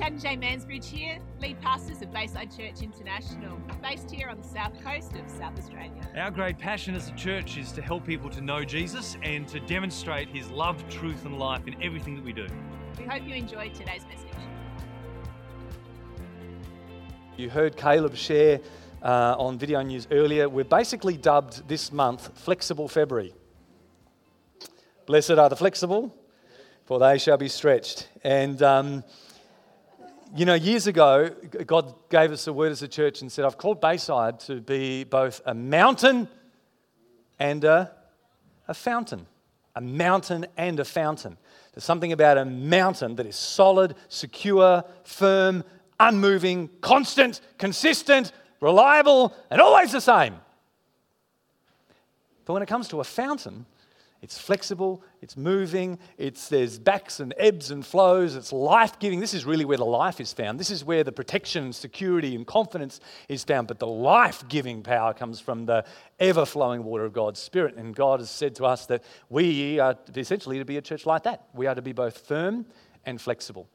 Chad and Jay Mansbridge here, lead pastors of Bayside Church International, based here on the south coast of South Australia. Our great passion as a church is to help people to know Jesus and to demonstrate his love, truth, and life in everything that we do. We hope you enjoyed today's message. You heard Caleb share uh, on video news earlier. We're basically dubbed this month Flexible February. Blessed are the flexible, for they shall be stretched. And, um, you know, years ago, God gave us a word as a church and said, I've called Bayside to be both a mountain and a, a fountain. A mountain and a fountain. There's something about a mountain that is solid, secure, firm, unmoving, constant, consistent, reliable, and always the same. But when it comes to a fountain, it's flexible, it's moving, it's, there's backs and ebbs and flows, it's life giving. This is really where the life is found. This is where the protection and security and confidence is found. But the life giving power comes from the ever flowing water of God's Spirit. And God has said to us that we are essentially to be a church like that. We are to be both firm and flexible,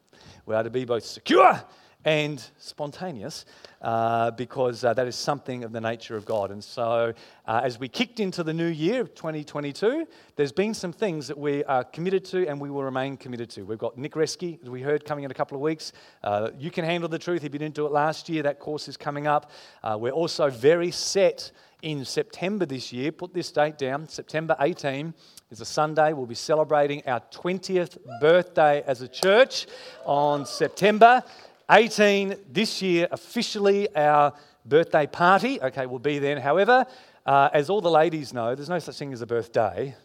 we are to be both secure and spontaneous uh, because uh, that is something of the nature of God. And so, uh, as we kicked into the new year of 2022, there's been some things that we are committed to and we will remain committed to. We've got Nick Reski, as we heard, coming in a couple of weeks. Uh, you can handle the truth if you didn't do it last year. That course is coming up. Uh, we're also very set in September this year. Put this date down September 18 is a Sunday. We'll be celebrating our 20th birthday as a church on September. 18 this year, officially our birthday party. Okay, we'll be then. However, uh, as all the ladies know, there's no such thing as a birthday.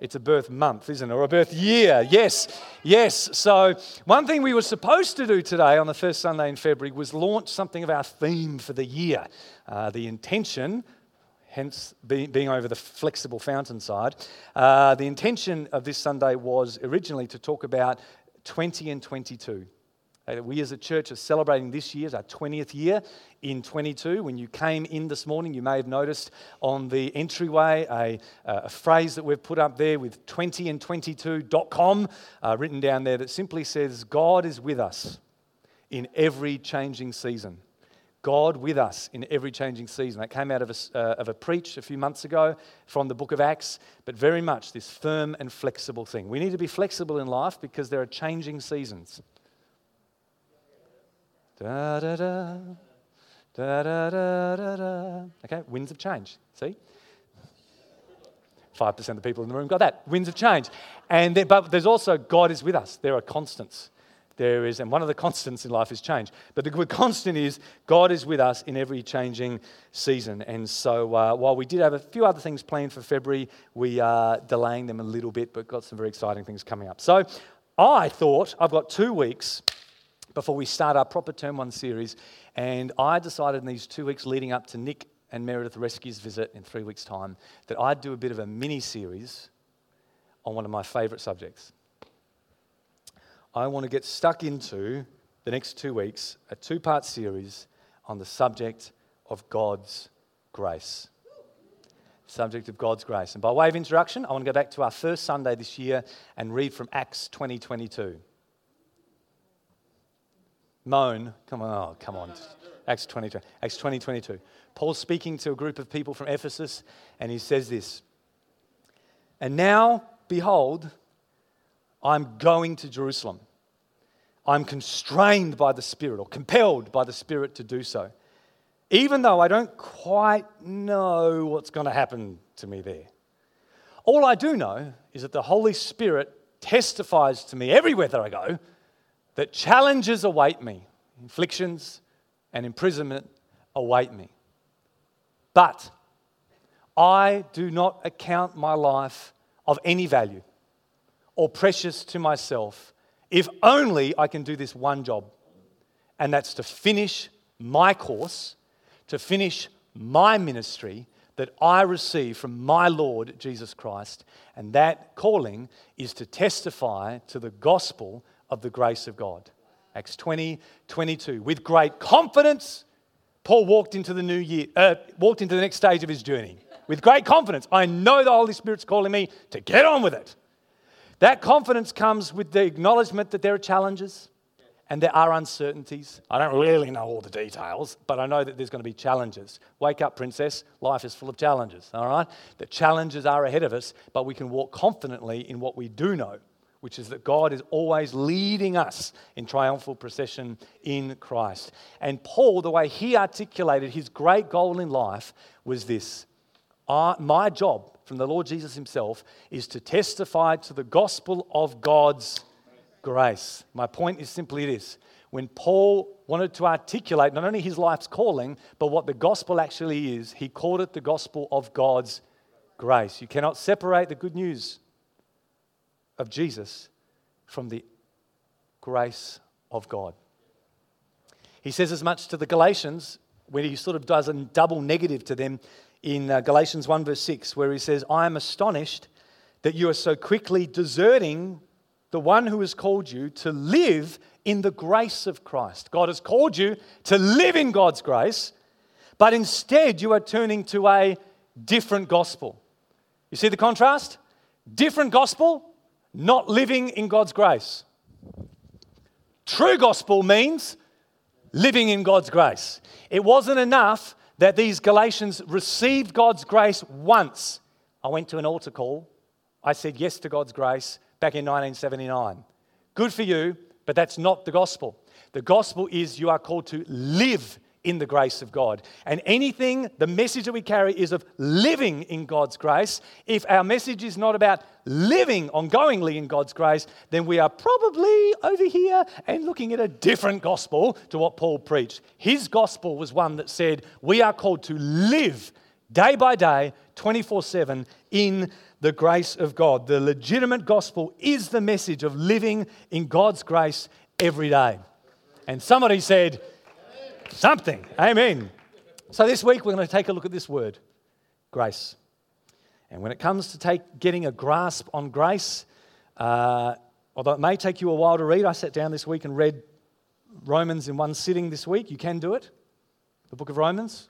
It's a birth month, isn't it? Or a birth year. Yes, yes. So, one thing we were supposed to do today on the first Sunday in February was launch something of our theme for the year. Uh, the intention, hence being, over the flexible fountain side, uh, the intention of this Sunday was originally to talk about 20 and 22. Uh, we as a church are celebrating this year, our 20th year in 22. When you came in this morning, you may have noticed on the entryway a, a phrase that we've put up there with 20and22.com uh, written down there that simply says, God is with us in every changing season. God with us in every changing season. That came out of a, uh, of a preach a few months ago from the book of Acts, but very much this firm and flexible thing. We need to be flexible in life because there are changing seasons. Da da da. Da da da da da. Okay, winds of change. See? 5% of the people in the room got that. Winds of change. And then, but there's also God is with us. There are constants. There is, and one of the constants in life is change. But the constant is God is with us in every changing season. And so uh, while we did have a few other things planned for February, we are delaying them a little bit, but got some very exciting things coming up. So I thought I've got two weeks before we start our proper Term 1 series. And I decided in these two weeks leading up to Nick and Meredith Rescue's visit in three weeks' time that I'd do a bit of a mini series on one of my favourite subjects. I want to get stuck into the next two weeks a two part series on the subject of God's grace. Subject of God's grace. And by way of introduction, I want to go back to our first Sunday this year and read from Acts 2022. Moan. Come on, oh, come on. Acts 22. Acts 20, 22. Paul's speaking to a group of people from Ephesus, and he says this And now, behold, I'm going to Jerusalem. I'm constrained by the Spirit, or compelled by the Spirit to do so, even though I don't quite know what's going to happen to me there. All I do know is that the Holy Spirit testifies to me everywhere that I go that challenges await me, afflictions and imprisonment await me. But I do not account my life of any value or precious to myself if only I can do this one job, and that's to finish my course, to finish my ministry that I receive from my Lord Jesus Christ. And that calling is to testify to the gospel of the grace of God. Acts 20, 22. With great confidence, Paul walked into the new year, uh, walked into the next stage of his journey. With great confidence, I know the Holy Spirit's calling me to get on with it. That confidence comes with the acknowledgement that there are challenges and there are uncertainties. I don't really know all the details, but I know that there's going to be challenges. Wake up, princess. Life is full of challenges, all right? The challenges are ahead of us, but we can walk confidently in what we do know, which is that God is always leading us in triumphal procession in Christ. And Paul, the way he articulated his great goal in life was this My job from the Lord Jesus himself is to testify to the gospel of God's grace. My point is simply this when Paul wanted to articulate not only his life's calling, but what the gospel actually is, he called it the gospel of God's grace. You cannot separate the good news of Jesus from the grace of God. He says as much to the Galatians when he sort of does a double negative to them in uh, Galatians 1, verse 6, where he says, I am astonished that you are so quickly deserting the one who has called you to live in the grace of Christ. God has called you to live in God's grace, but instead you are turning to a different gospel. You see the contrast? Different gospel, not living in God's grace. True gospel means living in God's grace. It wasn't enough that these Galatians received God's grace once. I went to an altar call. I said yes to God's grace back in 1979. Good for you, but that's not the gospel. The gospel is you are called to live in the grace of God. And anything, the message that we carry is of living in God's grace. If our message is not about living ongoingly in God's grace, then we are probably over here and looking at a different gospel to what Paul preached. His gospel was one that said we are called to live day by day, 24 7 in the grace of God. The legitimate gospel is the message of living in God's grace every day. And somebody said, something. Amen. So this week we're going to take a look at this word, grace. And when it comes to take, getting a grasp on grace, uh, although it may take you a while to read, I sat down this week and read Romans in one sitting this week. You can do it. The book of Romans.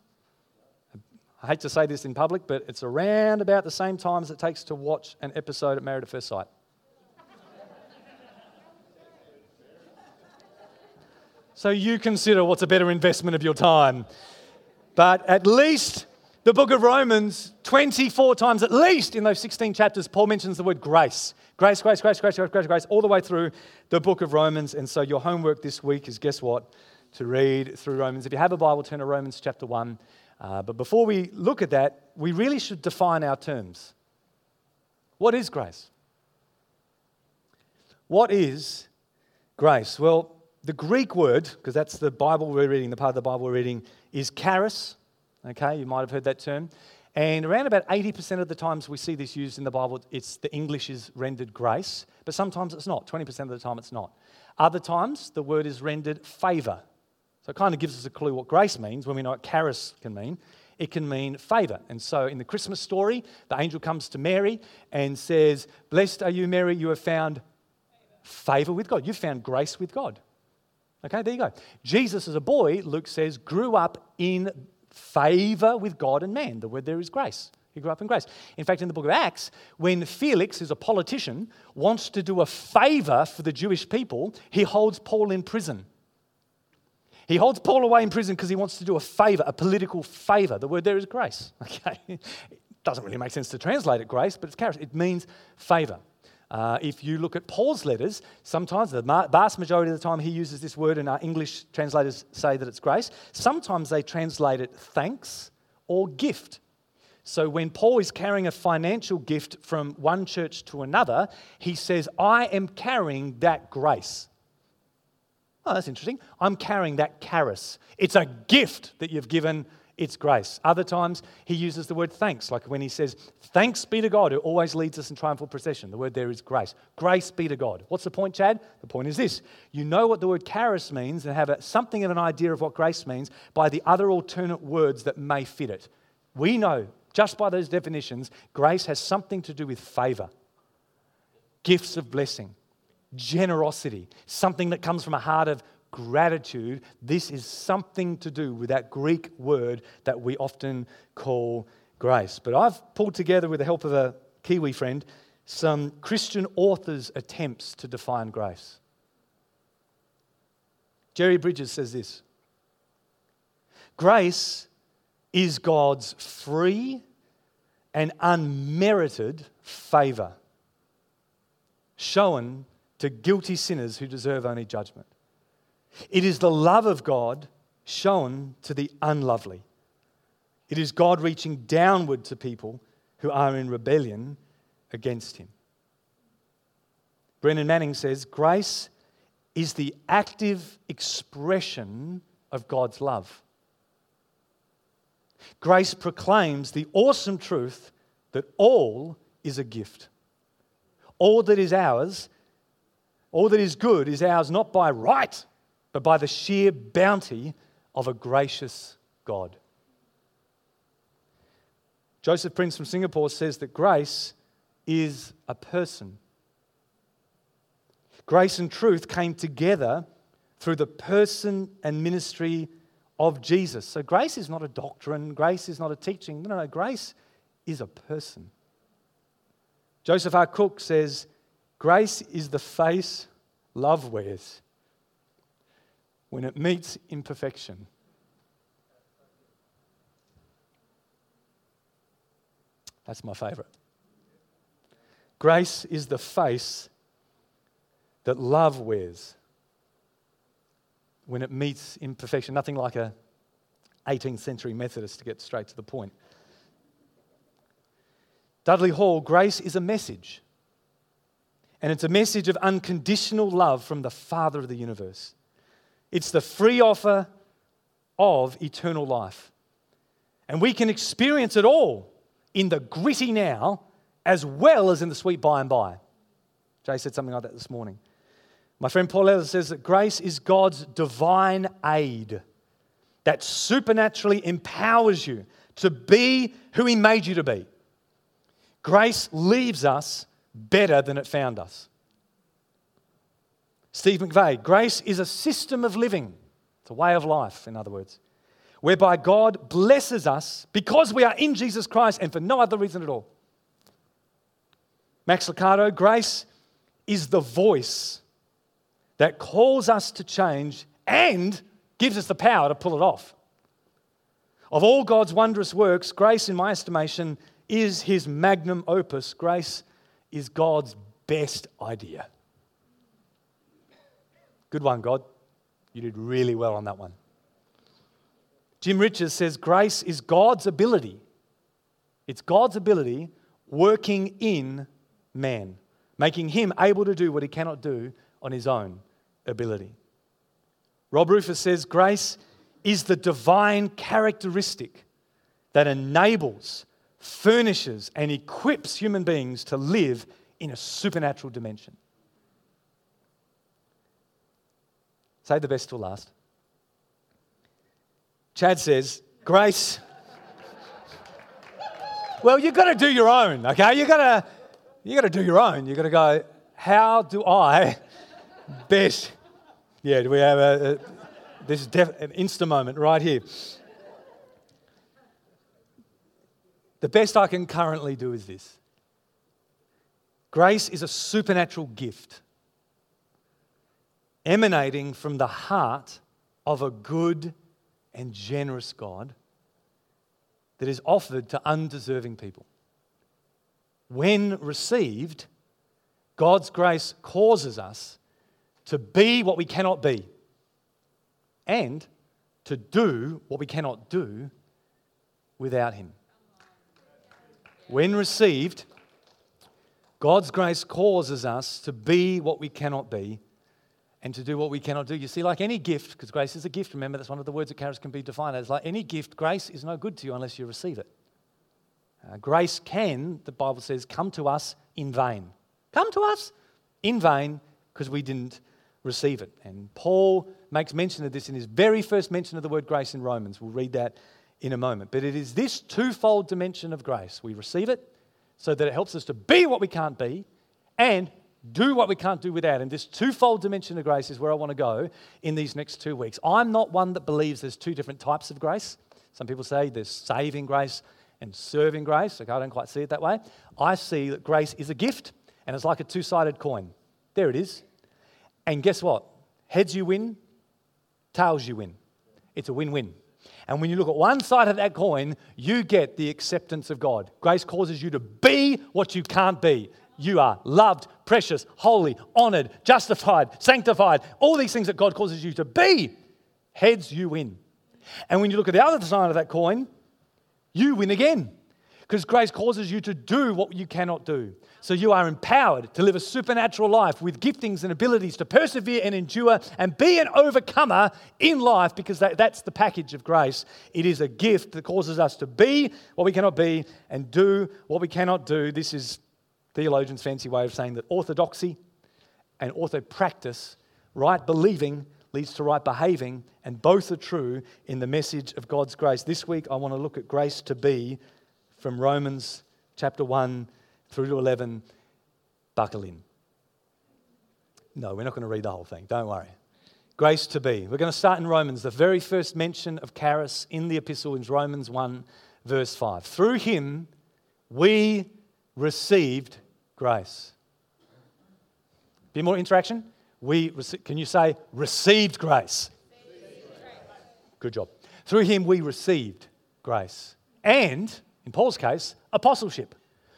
I hate to say this in public, but it's around about the same time as it takes to watch an episode of Married at First Sight. So you consider what's a better investment of your time. But at least the book of Romans, 24 times at least in those 16 chapters, Paul mentions the word grace. Grace, grace, grace, grace, grace, grace, grace, all the way through the book of Romans. And so your homework this week is guess what? To read through Romans. If you have a Bible, turn to Romans chapter 1. Uh, but before we look at that, we really should define our terms. What is grace? What is grace? Well, the Greek word, because that's the Bible we're reading, the part of the Bible we're reading, is charis. Okay, you might have heard that term. And around about 80% of the times we see this used in the Bible, it's the English is rendered grace, but sometimes it's not. 20% of the time it's not. Other times the word is rendered favour. So it kind of gives us a clue what grace means when we know what charis can mean. It can mean favor. And so in the Christmas story, the angel comes to Mary and says, Blessed are you, Mary, you have found favor with God. You've found grace with God. Okay, there you go. Jesus, as a boy, Luke says, grew up in favor with God and man. The word there is grace. He grew up in grace. In fact, in the book of Acts, when Felix, who's a politician, wants to do a favor for the Jewish people, he holds Paul in prison. He holds Paul away in prison because he wants to do a favor, a political favor. The word there is grace. Okay? It doesn't really make sense to translate it grace, but it's charis. It means favor. Uh, if you look at Paul's letters, sometimes the vast majority of the time he uses this word, and our English translators say that it's grace. Sometimes they translate it thanks or gift. So when Paul is carrying a financial gift from one church to another, he says, I am carrying that grace. Oh, that's interesting. I'm carrying that charis. It's a gift that you've given, it's grace. Other times, he uses the word thanks, like when he says, Thanks be to God who always leads us in triumphal procession. The word there is grace. Grace be to God. What's the point, Chad? The point is this you know what the word charis means and have a, something of an idea of what grace means by the other alternate words that may fit it. We know, just by those definitions, grace has something to do with favor, gifts of blessing generosity, something that comes from a heart of gratitude. This is something to do with that Greek word that we often call grace. But I've pulled together, with the help of a Kiwi friend, some Christian authors' attempts to define grace. Jerry Bridges says this Grace is God's free and unmerited favour shown to guilty sinners who deserve only judgment. It is the love of God shown to the unlovely. It is God reaching downward to people who are in rebellion against Him. Brennan Manning says, Grace is the active expression of God's love. Grace proclaims the awesome truth that all is a gift. All that is ours, all that is good, is ours not by right, but by the sheer bounty of a gracious God. Joseph Prince from Singapore says that grace is a person. Grace and truth came together through the person and ministry of Jesus. So grace is not a doctrine, grace is not a teaching. No, no, grace is a person. Joseph R. Cooke says, Grace is the face love wears when it meets imperfection. That's my favorite. Grace is the face that love wears when it meets imperfection. Nothing like a 18th century Methodist to get straight to the point. Dudley Hall, grace is a message. And it's a message of unconditional love from the Father of the universe. It's the free offer of eternal life. And we can experience it all in the gritty now as well as in the sweet by and by. Jay said something like that this morning. My friend Paul says that grace is God's divine aid that supernaturally empowers you to be who He made you to be. Grace leaves us better than it found us. Steve McVey, grace is a system of living. It's a way of life, in other words, whereby God blesses us because we are in Jesus Christ and for no other reason at all. Max Lucado, grace is the voice that calls us to change and gives us the power to pull it off. Of all God's wondrous works, grace, in my estimation, is his magnum opus. Grace is God's best idea. Good one, God. You did really well on that one. Jim Richards says grace is God's ability. It's God's ability working in man, making him able to do what he cannot do on his own ability. Rob Rufus says grace is the divine characteristic that enables, furnishes, and equips human beings to live in a supernatural dimension. Say the best till last. Chad says, Grace. well, you've got to do your own, okay? You've got to, you've got to do your own. You've got to go, how do I best. Yeah, do we have a, a this is def, an insta moment right here. The best I can currently do is this. Grace is a supernatural gift emanating from the heart of a good and generous God that is offered to undeserving people. When received, God's grace causes us to be what we cannot be and to do what we cannot do without Him. When received, God's grace causes us to be what we cannot be and to do what we cannot do. You see, like any gift, because grace is a gift, remember that's one of the words that charis can be defined as. Like any gift, grace is no good to you unless you receive it. Uh, grace can, the Bible says, come to us in vain. Come to us in vain because we didn't receive it. And Paul makes mention of this in his very first mention of the word grace in Romans. We'll read that in a moment. But it is this twofold dimension of grace. We receive it so that it helps us to be what we can't be and do what we can't do without. And this twofold dimension of grace is where I want to go in these next two weeks. I'm not one that believes there's two different types of grace. Some people say there's saving grace and serving grace. Like I don't quite see it that way. I see that grace is a gift and it's like a two sided coin. There it is. And guess what? Heads you win, tails you win. It's a win win. And when you look at one side of that coin, you get the acceptance of God. Grace causes you to be what you can't be. You are loved, precious, holy, honored, justified, sanctified. All these things that God causes you to be. Heads, you win. And when you look at the other side of that coin, you win again. Because grace causes you to do what you cannot do. So you are empowered to live a supernatural life with giftings and abilities to persevere and endure and be an overcomer in life because that, that's the package of grace. It is a gift that causes us to be what we cannot be and do what we cannot do. This is theologians' fancy way of saying that orthodoxy and orthopractice, right believing, leads to right behaving, and both are true in the message of God's grace. This week, I want to look at grace to be from Romans chapter 1 through to 11. Buckle in. No, we're not going to read the whole thing, don't worry. Grace to be. We're going to start in Romans. The very first mention of charis in the epistle is Romans 1, verse 5. Through him, we received grace. Be more interaction? We can you say received grace? Good job. Through him we received grace. And, in Paul's case, apostleship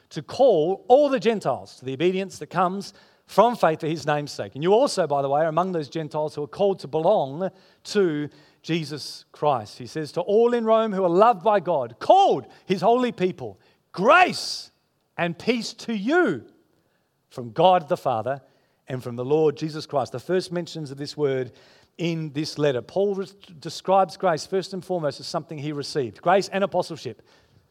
to call all the Gentiles to the obedience that comes from faith for his name's sake. And you also, by the way, are among those Gentiles who are called to belong to Jesus Christ. He says, To all in Rome who are loved by God, called his holy people, grace and peace to you from God the Father and from the Lord Jesus Christ. The first mentions of this word in this letter. Paul re- describes grace first and foremost as something he received grace and apostleship.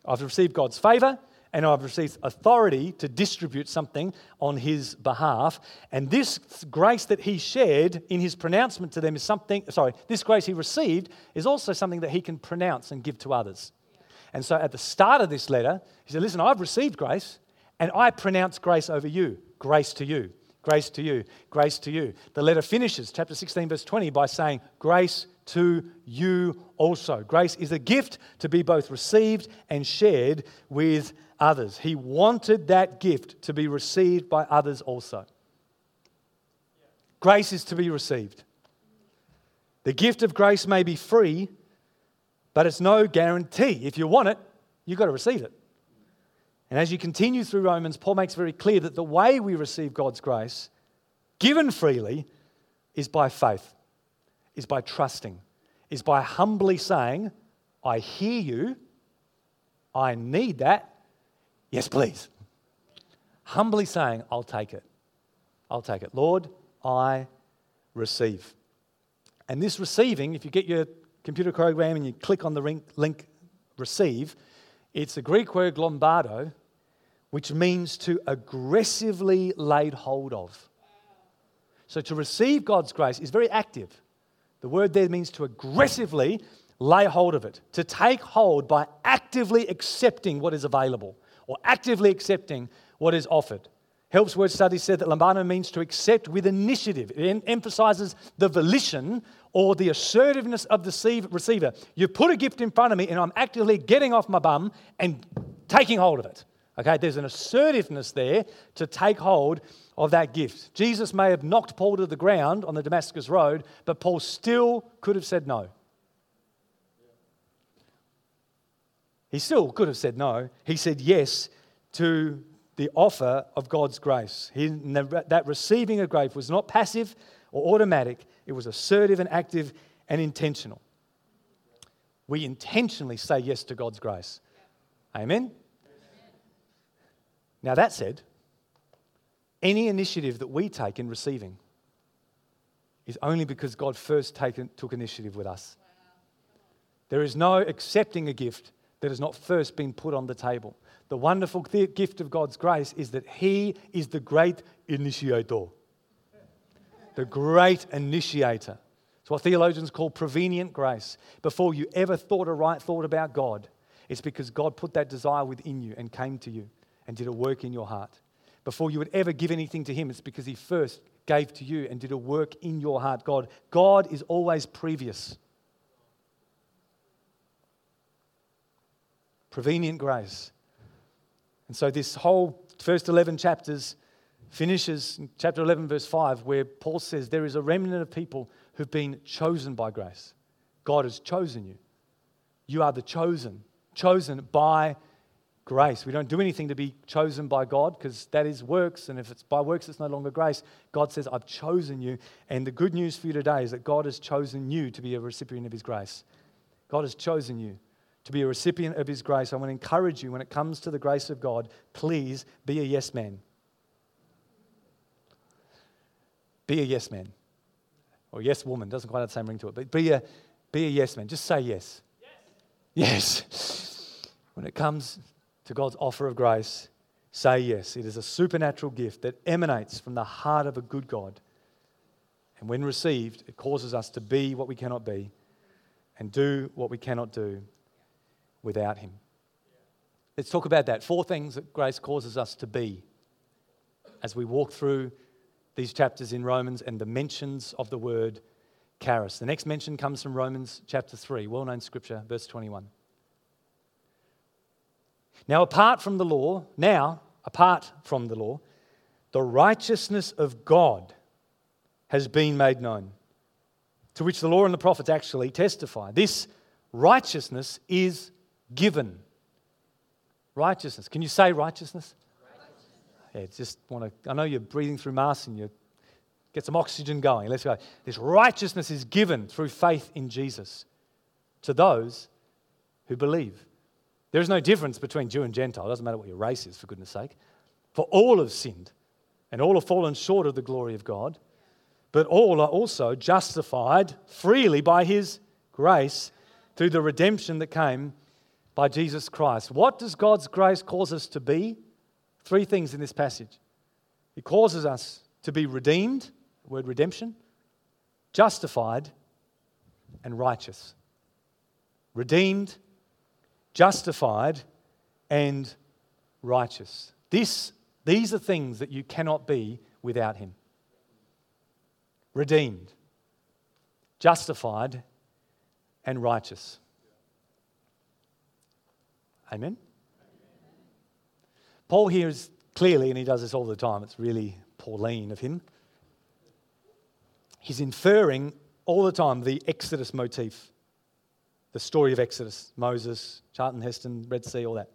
I've received God's favor and I've received authority to distribute something on his behalf. And this grace that he shared in his pronouncement to them is something, sorry, this grace he received is also something that he can pronounce and give to others. And so at the start of this letter, he said, Listen, I've received grace and I pronounce grace over you, grace to you. Grace to you, grace to you. The letter finishes, chapter 16, verse 20, by saying, Grace to you also. Grace is a gift to be both received and shared with others. He wanted that gift to be received by others also. Grace is to be received. The gift of grace may be free, but it's no guarantee. If you want it, you've got to receive it. And as you continue through Romans, Paul makes very clear that the way we receive God's grace, given freely, is by faith, is by trusting, is by humbly saying, I hear you, I need that, yes, please. Humbly saying, I'll take it. I'll take it. Lord, I receive. And this receiving, if you get your computer program and you click on the link, link receive, it's the Greek word lambano, which means to aggressively laid hold of. So to receive God's grace is very active. The word there means to aggressively lay hold of it, to take hold by actively accepting what is available or actively accepting what is offered. Helps Word Study said that lambano means to accept with initiative. It emphasizes the volition or the assertiveness of the receiver. You put a gift in front of me and I'm actively getting off my bum and taking hold of it. Okay, there's an assertiveness there to take hold of that gift. Jesus may have knocked Paul to the ground on the Damascus Road, but Paul still could have said no. He still could have said no. He said yes to the offer of God's grace. He, that receiving of grace was not passive or automatic, it was assertive and active and intentional. We intentionally say yes to God's grace. Amen? Now, that said, any initiative that we take in receiving is only because God first taken, took initiative with us. There is no accepting a gift that has not first been put on the table. The wonderful gift of God's grace is that He is the great initiator. The great initiator. It's what theologians call prevenient grace. Before you ever thought a right thought about God, it's because God put that desire within you and came to you and did a work in your heart. Before you would ever give anything to Him, it's because He first gave to you and did a work in your heart. God, God is always previous. Prevenient grace. And so, this whole first 11 chapters finishes in chapter 11, verse 5, where Paul says, There is a remnant of people who've been chosen by grace. God has chosen you. You are the chosen, chosen by grace. We don't do anything to be chosen by God because that is works. And if it's by works, it's no longer grace. God says, I've chosen you. And the good news for you today is that God has chosen you to be a recipient of His grace. God has chosen you to be a recipient of His grace. I want to encourage you when it comes to the grace of God, please be a yes man. Be a yes man. Or yes woman, doesn't quite have the same ring to it, but be a, be a yes man. Just say yes. Yes. yes. When it comes to God's offer of grace, say yes. It is a supernatural gift that emanates from the heart of a good God. And when received, it causes us to be what we cannot be and do what we cannot do without Him. Let's talk about that. Four things that grace causes us to be as we walk through these chapters in Romans and the mentions of the word charis. The next mention comes from Romans chapter 3, well known scripture, verse 21. Now, apart from the law, now, apart from the law, the righteousness of God has been made known, to which the law and the prophets actually testify. This righteousness is given. Righteousness. Can you say righteousness? Yeah, just want to. I know you're breathing through masks and you get some oxygen going. Let's go. This righteousness is given through faith in Jesus to those who believe. There is no difference between Jew and Gentile. It doesn't matter what your race is, for goodness sake. For all have sinned and all have fallen short of the glory of God, but all are also justified freely by his grace through the redemption that came by Jesus Christ. What does God's grace cause us to be? Three things in this passage. It causes us to be redeemed, the word redemption, justified, and righteous. Redeemed, justified, and righteous. This, these are things that you cannot be without Him. Redeemed, justified, and righteous. Amen? Paul here is clearly, and he does this all the time, it's really Pauline of him. He's inferring all the time the Exodus motif the story of Exodus, Moses, Charlton Heston, Red Sea, all that.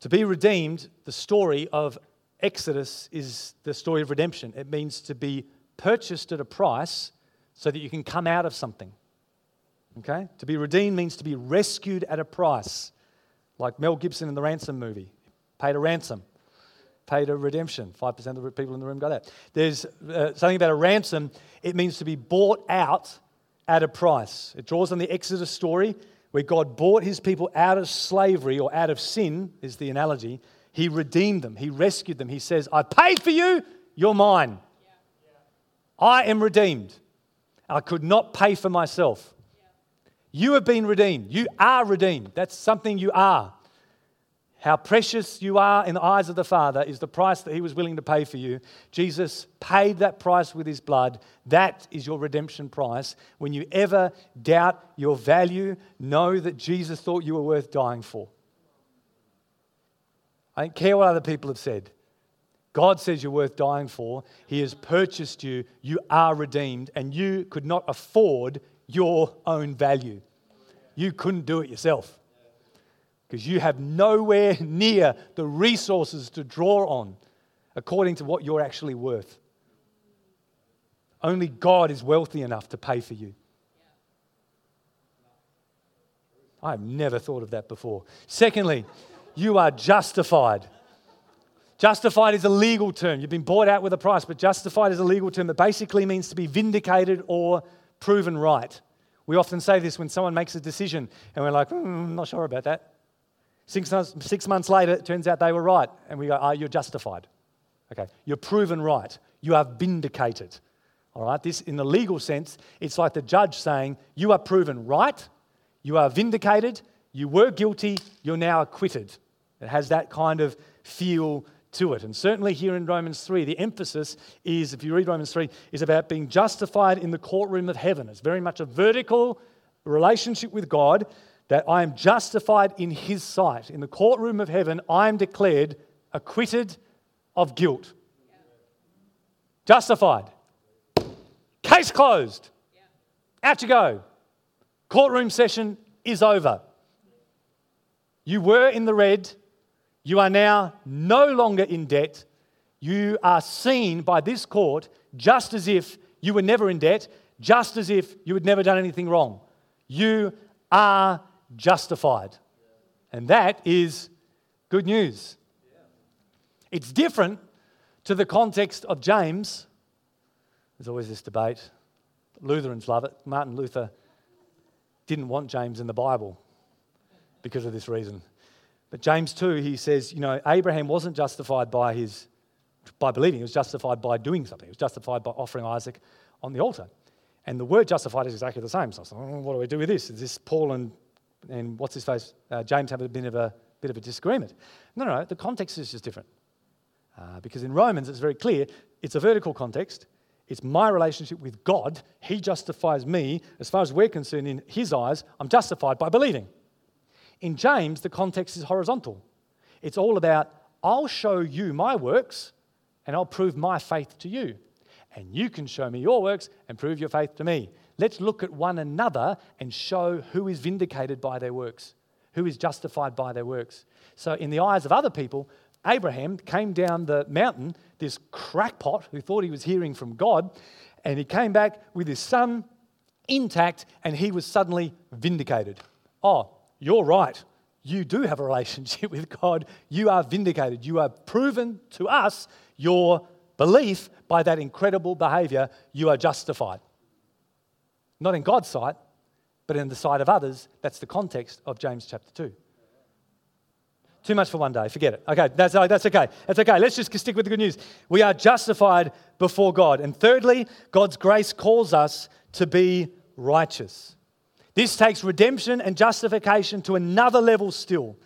To be redeemed, the story of Exodus is the story of redemption. It means to be purchased at a price so that you can come out of something. Okay? To be redeemed means to be rescued at a price, like Mel Gibson in the Ransom movie. Paid a ransom, paid a redemption. 5% of the people in the room got that. There's uh, something about a ransom, it means to be bought out at a price. It draws on the Exodus story where God bought his people out of slavery or out of sin, is the analogy. He redeemed them, he rescued them. He says, I paid for you, you're mine. I am redeemed. I could not pay for myself. You have been redeemed. You are redeemed. That's something you are. How precious you are in the eyes of the Father is the price that He was willing to pay for you. Jesus paid that price with His blood. That is your redemption price. When you ever doubt your value, know that Jesus thought you were worth dying for. I don't care what other people have said. God says you're worth dying for. He has purchased you. You are redeemed, and you could not afford your own value. You couldn't do it yourself because you have nowhere near the resources to draw on according to what you're actually worth. Only God is wealthy enough to pay for you. I've never thought of that before. Secondly, you are justified. Justified is a legal term. You've been bought out with a price, but justified is a legal term that basically means to be vindicated or proven right. We often say this when someone makes a decision and we're like, mm, I'm not sure about that. Six months, six months later, it turns out they were right. And we go, oh, you're justified. Okay, you're proven right. You are vindicated. All right, this in the legal sense, it's like the judge saying, you are proven right, you are vindicated, you were guilty, you're now acquitted. It has that kind of feel to it. And certainly here in Romans 3, the emphasis is, if you read Romans 3, is about being justified in the courtroom of heaven. It's very much a vertical relationship with God that I am justified in his sight. In the courtroom of heaven, I am declared acquitted of guilt. Justified. Case closed. Out you go. Courtroom session is over. You were in the red. You are now no longer in debt. You are seen by this court just as if you were never in debt, just as if you had never done anything wrong. You are justified. And that is good news. It's different to the context of James. There's always this debate. Lutherans love it. Martin Luther didn't want James in the Bible because of this reason. But James 2, he says, you know, Abraham wasn't justified by his by believing, he was justified by doing something. He was justified by offering Isaac on the altar. And the word justified is exactly the same. So I was like, oh, what do we do with this? Is this Paul and, and what's his face? Uh, James have a bit of a bit of a disagreement. No, no, no. The context is just different. Uh, because in Romans, it's very clear it's a vertical context. It's my relationship with God. He justifies me. As far as we're concerned, in His eyes, I'm justified by believing. In James, the context is horizontal. It's all about, I'll show you my works and I'll prove my faith to you. And you can show me your works and prove your faith to me. Let's look at one another and show who is vindicated by their works, who is justified by their works. So, in the eyes of other people, Abraham came down the mountain, this crackpot who thought he was hearing from God, and he came back with his son intact, and he was suddenly vindicated. Oh, you're right. You do have a relationship with God. You are vindicated. You are proven to us your belief by that incredible behavior. You are justified. Not in God's sight, but in the sight of others. That's the context of James chapter 2. Too much for one day. Forget it. Okay, that's, uh, that's okay. That's okay. Let's just stick with the good news. We are justified before God. And thirdly, God's grace calls us to be righteous. This takes redemption and justification to another level still.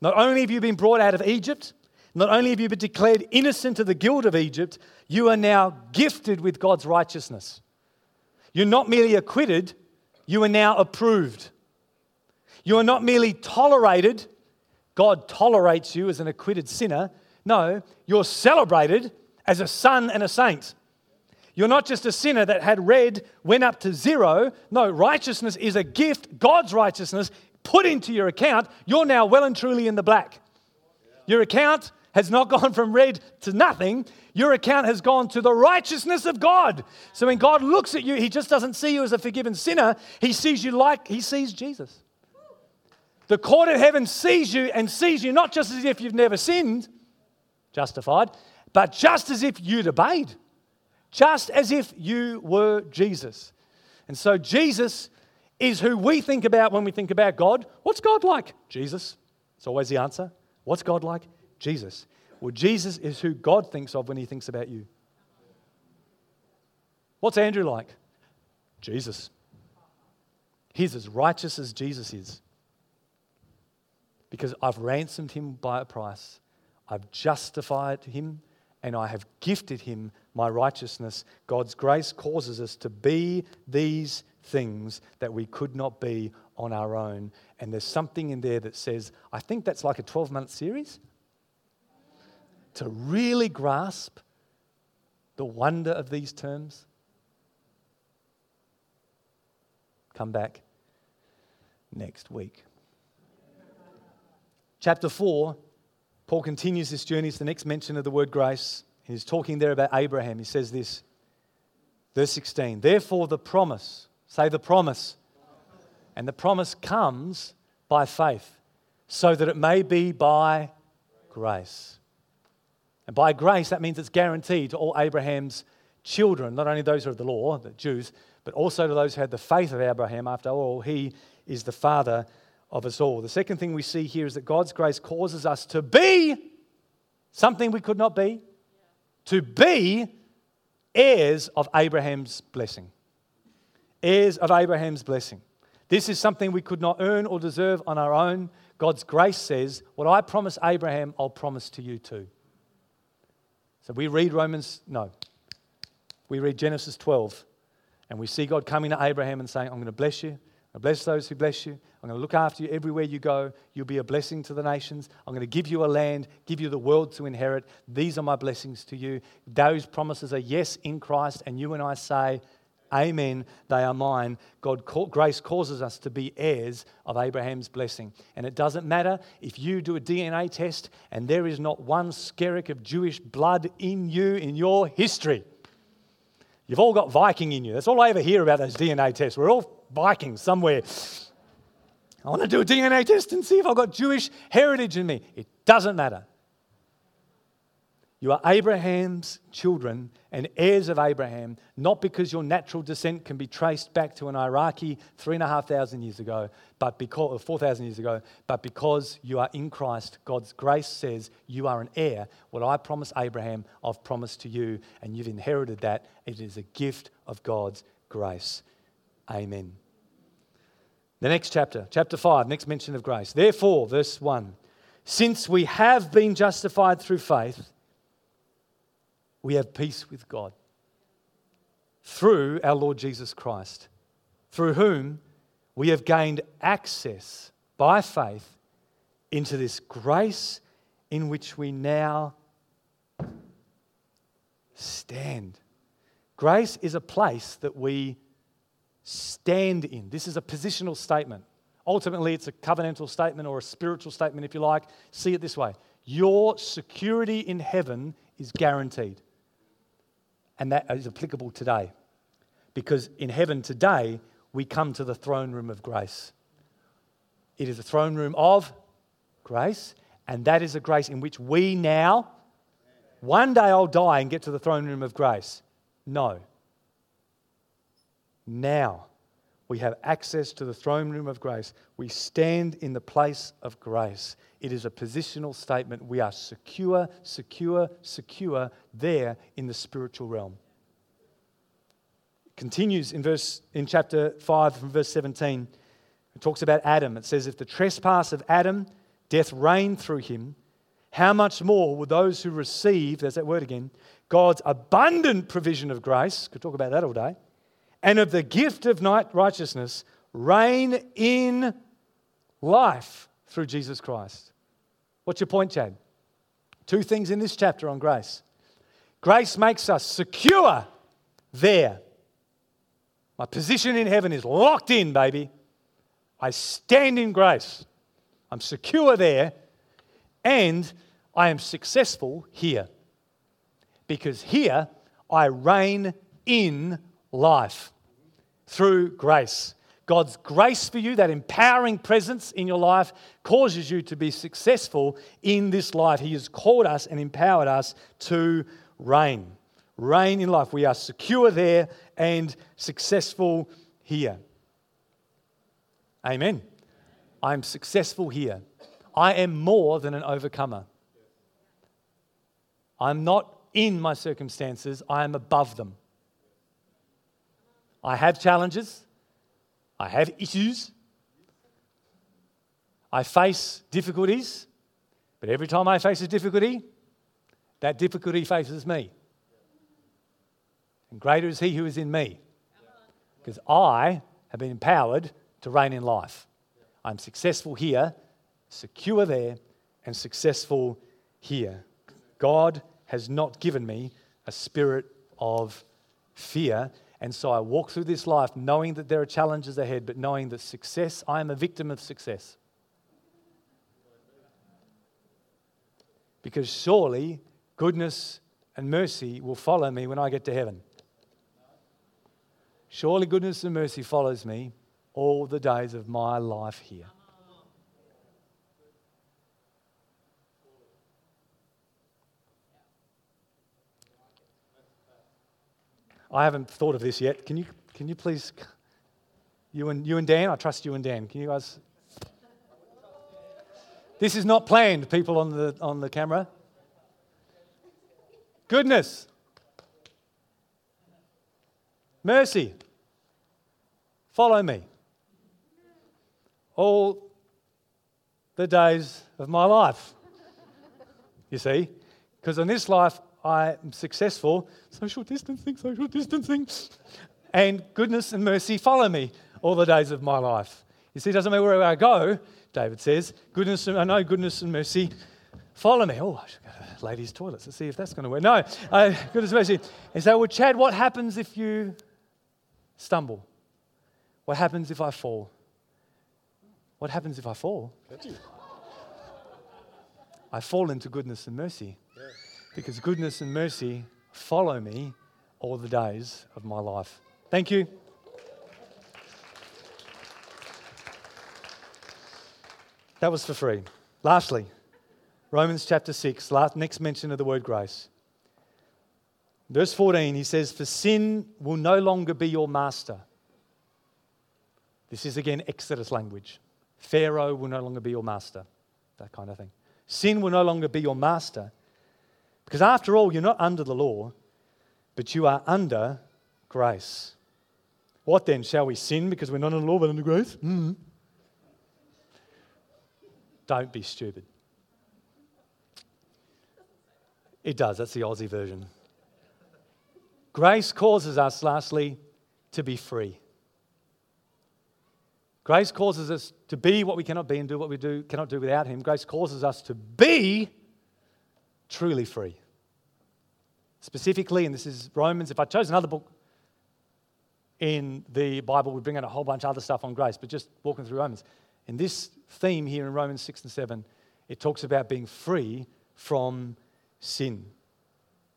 Not only have you been brought out of Egypt, not only have you been declared innocent of the guilt of Egypt, you are now gifted with God's righteousness. You're not merely acquitted, you are now approved. You are not merely tolerated, God tolerates you as an acquitted sinner. No, you're celebrated as a son and a saint. You're not just a sinner that had red, went up to zero. No, righteousness is a gift, God's righteousness put into your account. You're now well and truly in the black. Your account has not gone from red to nothing. Your account has gone to the righteousness of God. So when God looks at you, He just doesn't see you as a forgiven sinner, He sees you like He sees Jesus. The court of heaven sees you and sees you not just as if you've never sinned, justified, but just as if you'd obeyed, just as if you were Jesus. And so Jesus is who we think about when we think about God. What's God like? Jesus. It's always the answer. What's God like? Jesus. Well, Jesus is who God thinks of when he thinks about you. What's Andrew like? Jesus. He's as righteous as Jesus is because I've ransomed him by a price. I've justified him and I have gifted him my righteousness. God's grace causes us to be these things that we could not be on our own. And there's something in there that says, I think that's like a 12 month series. To really grasp the wonder of these terms, come back next week. Chapter 4, Paul continues this journey. It's the next mention of the word grace. He's talking there about Abraham. He says this, verse 16 Therefore, the promise, say the promise, and the promise comes by faith, so that it may be by grace. And by grace, that means it's guaranteed to all Abraham's children, not only those who are of the law, the Jews, but also to those who had the faith of Abraham. After all, he is the father of us all. The second thing we see here is that God's grace causes us to be something we could not be, to be heirs of Abraham's blessing. Heirs of Abraham's blessing. This is something we could not earn or deserve on our own. God's grace says, What I promise Abraham, I'll promise to you too. So we read Romans, no. We read Genesis 12, and we see God coming to Abraham and saying, I'm going to bless you. I bless those who bless you. I'm going to look after you everywhere you go. You'll be a blessing to the nations. I'm going to give you a land, give you the world to inherit. These are my blessings to you. Those promises are yes in Christ, and you and I say, Amen, they are mine. God, grace causes us to be heirs of Abraham's blessing. And it doesn't matter if you do a DNA test and there is not one skerrick of Jewish blood in you in your history. You've all got Viking in you. That's all I ever hear about those DNA tests. We're all Vikings somewhere. I want to do a DNA test and see if I've got Jewish heritage in me. It doesn't matter. You are Abraham's children and heirs of Abraham, not because your natural descent can be traced back to an Iraqi three and a half thousand years ago, but because, four thousand years ago, but because you are in Christ. God's grace says you are an heir. What I promised Abraham, I've promised to you, and you've inherited that. It is a gift of God's grace. Amen. The next chapter, chapter 5, next mention of grace. Therefore, verse 1 since we have been justified through faith, we have peace with God through our Lord Jesus Christ, through whom we have gained access by faith into this grace in which we now stand. Grace is a place that we stand in. This is a positional statement. Ultimately, it's a covenantal statement or a spiritual statement, if you like. See it this way Your security in heaven is guaranteed. And that is applicable today. Because in heaven today, we come to the throne room of grace. It is a throne room of grace, and that is a grace in which we now, one day I'll die and get to the throne room of grace. No. Now we have access to the throne room of grace. We stand in the place of grace. It is a positional statement. We are secure, secure, secure there in the spiritual realm. Continues in verse in chapter 5 from verse 17. It talks about Adam. It says, If the trespass of Adam, death reigned through him, how much more will those who receive, there's that word again, God's abundant provision of grace, could talk about that all day, and of the gift of righteousness reign in life through Jesus Christ. What's your point, Chad? Two things in this chapter on grace. Grace makes us secure there. My position in heaven is locked in, baby. I stand in grace. I'm secure there, and I am successful here. Because here I reign in life through grace. God's grace for you, that empowering presence in your life, causes you to be successful in this life. He has called us and empowered us to reign. Reign in life. We are secure there and successful here. Amen. I'm successful here. I am more than an overcomer. I'm not in my circumstances, I am above them. I have challenges, I have issues, I face difficulties, but every time I face a difficulty, that difficulty faces me. And greater is He who is in me. Because I have been empowered to reign in life. I'm successful here, secure there, and successful here. God has not given me a spirit of fear. And so I walk through this life knowing that there are challenges ahead, but knowing that success, I am a victim of success. Because surely goodness and mercy will follow me when I get to heaven. Surely goodness and mercy follows me all the days of my life here. I haven't thought of this yet. Can you, can you please, you and, you and Dan, I trust you and Dan. Can you guys? This is not planned, people on the, on the camera. Goodness. Mercy. Follow me. All the days of my life. You see? Because in this life, I am successful. Social distancing, social distancing. And goodness and mercy follow me all the days of my life. You see, it doesn't matter where I go, David says. Goodness, I know goodness and mercy follow me. Oh, I should go to ladies' toilets to see if that's going to work. No, uh, goodness and mercy. And so, well, Chad, what happens if you stumble? What happens if I fall? What happens if I fall? I fall into goodness and mercy. Because goodness and mercy follow me all the days of my life. Thank you. That was for free. Lastly, Romans chapter 6, last, next mention of the word grace. Verse 14, he says, For sin will no longer be your master. This is again Exodus language. Pharaoh will no longer be your master, that kind of thing. Sin will no longer be your master. Because after all, you're not under the law, but you are under grace. What then? Shall we sin because we're not under the law but under grace? Mm-hmm. Don't be stupid. It does, that's the Aussie version. Grace causes us, lastly, to be free. Grace causes us to be what we cannot be and do what we do, cannot do without Him. Grace causes us to be truly free. Specifically, and this is Romans, if I chose another book in the Bible, we'd bring in a whole bunch of other stuff on grace, but just walking through Romans. In this theme here in Romans 6 and 7, it talks about being free from sin.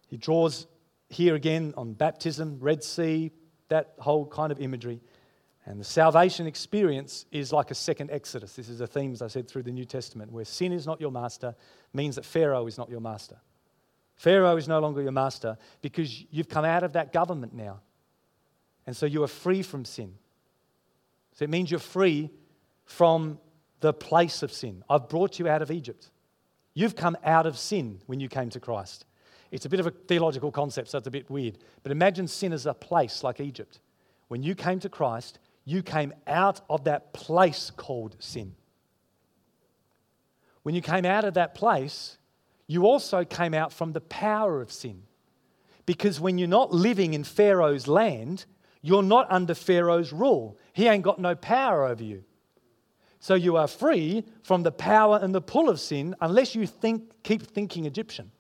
He draws here again on baptism, Red Sea, that whole kind of imagery. And the salvation experience is like a second Exodus. This is a theme, as I said, through the New Testament, where sin is not your master means that Pharaoh is not your master. Pharaoh is no longer your master because you've come out of that government now. And so you are free from sin. So it means you're free from the place of sin. I've brought you out of Egypt. You've come out of sin when you came to Christ. It's a bit of a theological concept, so it's a bit weird. But imagine sin as a place like Egypt. When you came to Christ, you came out of that place called sin. When you came out of that place, you also came out from the power of sin. Because when you're not living in Pharaoh's land, you're not under Pharaoh's rule. He ain't got no power over you. So you are free from the power and the pull of sin unless you think, keep thinking Egyptian.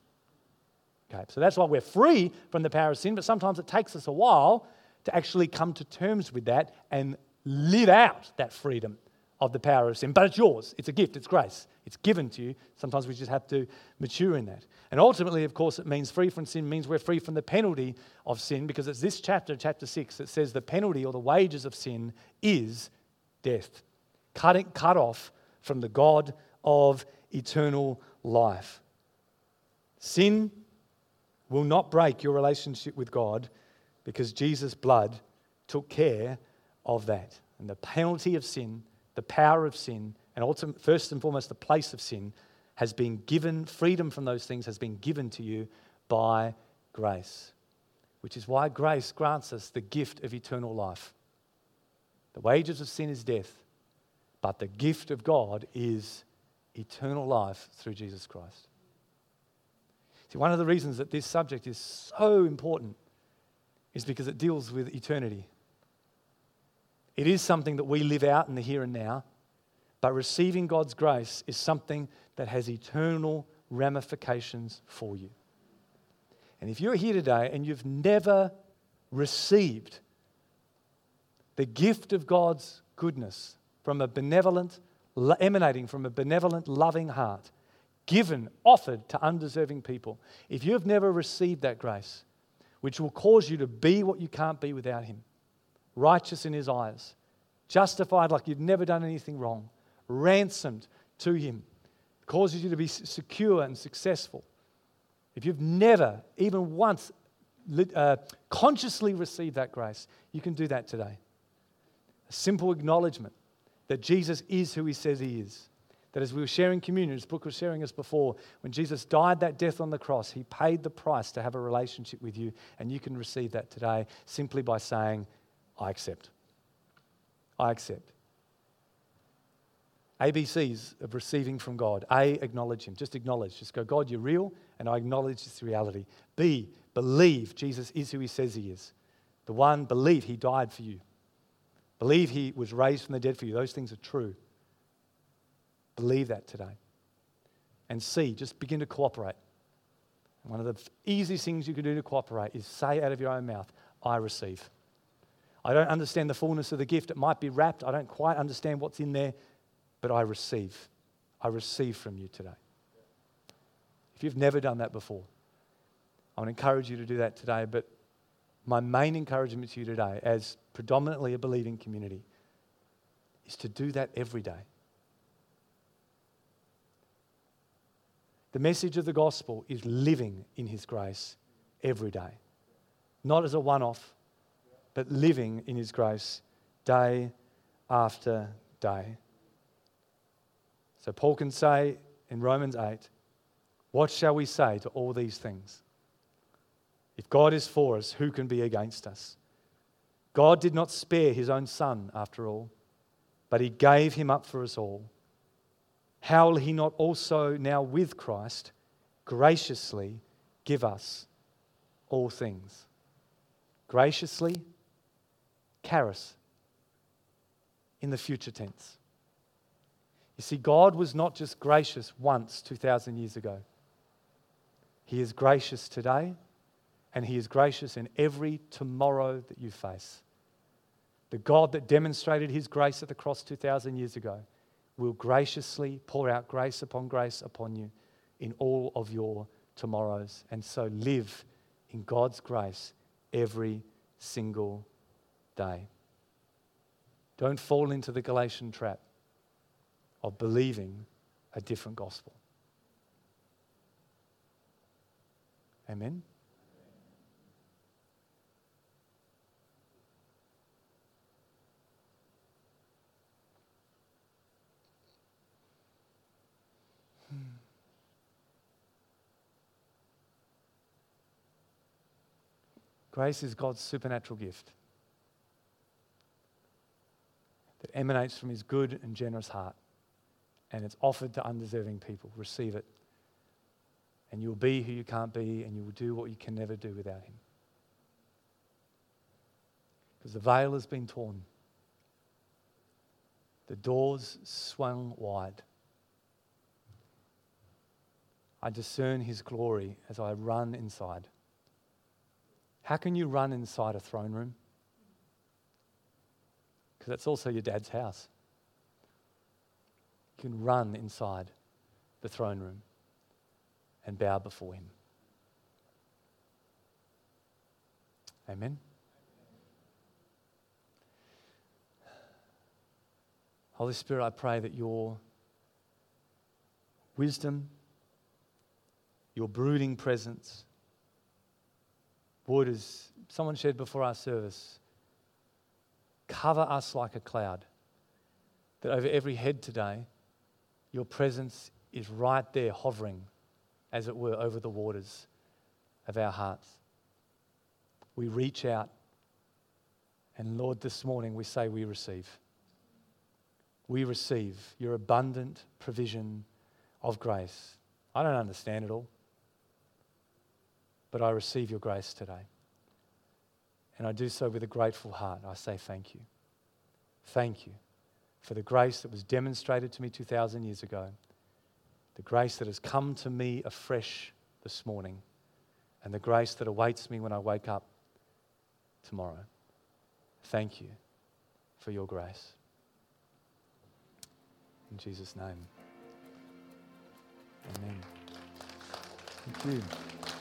Okay, so that's why we're free from the power of sin, but sometimes it takes us a while to actually come to terms with that and live out that freedom of the power of sin. But it's yours, it's a gift, it's grace, it's given to you. Sometimes we just have to mature in that. And ultimately, of course, it means free from sin means we're free from the penalty of sin because it's this chapter, chapter 6, that says the penalty or the wages of sin is death, cutting, cut off from the God of eternal life. Sin will not break your relationship with God because Jesus' blood took care of that. And the penalty of sin, the power of sin, and ultimately, first and foremost, the place of sin has been given, freedom from those things has been given to you by grace, which is why grace grants us the gift of eternal life. The wages of sin is death, but the gift of God is eternal life through Jesus Christ. See, one of the reasons that this subject is so important is because it deals with eternity. It is something that we live out in the here and now, but receiving God's grace is something that has eternal ramifications for you. And if you're here today and you've never received the gift of God's goodness from a benevolent, emanating from a benevolent, loving heart, given, offered to undeserving people, if you have never received that grace, which will cause you to be what you can't be without Him righteous in His eyes, justified like you've never done anything wrong, ransomed to Him, causes you to be secure and successful. If you've never, even once, uh, consciously received that grace, you can do that today. A simple acknowledgement that Jesus is who He says He is. That as we were sharing communion, as Brooke was sharing us before, when Jesus died that death on the cross, he paid the price to have a relationship with you, and you can receive that today simply by saying, I accept. I accept. ABCs of receiving from God. A, acknowledge Him. Just acknowledge. Just go, God, you're real, and I acknowledge this reality. B, believe Jesus is who He says He is. The one, believe He died for you. Believe he was raised from the dead for you. Those things are true. Believe that today. And see, just begin to cooperate. One of the easiest things you can do to cooperate is say out of your own mouth, I receive. I don't understand the fullness of the gift. It might be wrapped. I don't quite understand what's in there, but I receive. I receive from you today. If you've never done that before, I would encourage you to do that today. But my main encouragement to you today, as predominantly a believing community, is to do that every day. The message of the gospel is living in His grace every day, not as a one off, but living in His grace day after day. So Paul can say in Romans 8, What shall we say to all these things? If God is for us, who can be against us? God did not spare his own son, after all, but he gave him up for us all how will he not also now with Christ graciously give us all things? Graciously, charis, in the future tense. You see, God was not just gracious once 2,000 years ago. He is gracious today, and He is gracious in every tomorrow that you face. The God that demonstrated His grace at the cross 2,000 years ago will graciously pour out grace upon grace upon you in all of your tomorrows. And so live in God's grace every single day. Don't fall into the Galatian trap of believing a different gospel. Amen. Grace is God's supernatural gift that emanates from his good and generous heart, and it's offered to undeserving people. Receive it. And you'll be who you can't be, and you will do what you can never do without him. Because the veil has been torn, the doors swung wide. I discern his glory as I run inside. How can you run inside a throne room? Because that's also your dad's house. You can run inside the throne room and bow before him. Amen. Holy Spirit, I pray that your wisdom, your brooding presence, would, as someone shared before our service, cover us like a cloud. That over every head today, your presence is right there, hovering, as it were, over the waters of our hearts. We reach out, and Lord, this morning we say we receive. We receive your abundant provision of grace. I don't understand it all but I receive your grace today. And I do so with a grateful heart. I say thank you. Thank you for the grace that was demonstrated to me 2,000 years ago, the grace that has come to me afresh this morning, and the grace that awaits me when I wake up tomorrow. Thank you for your grace. In Jesus' name. Amen. Thank you.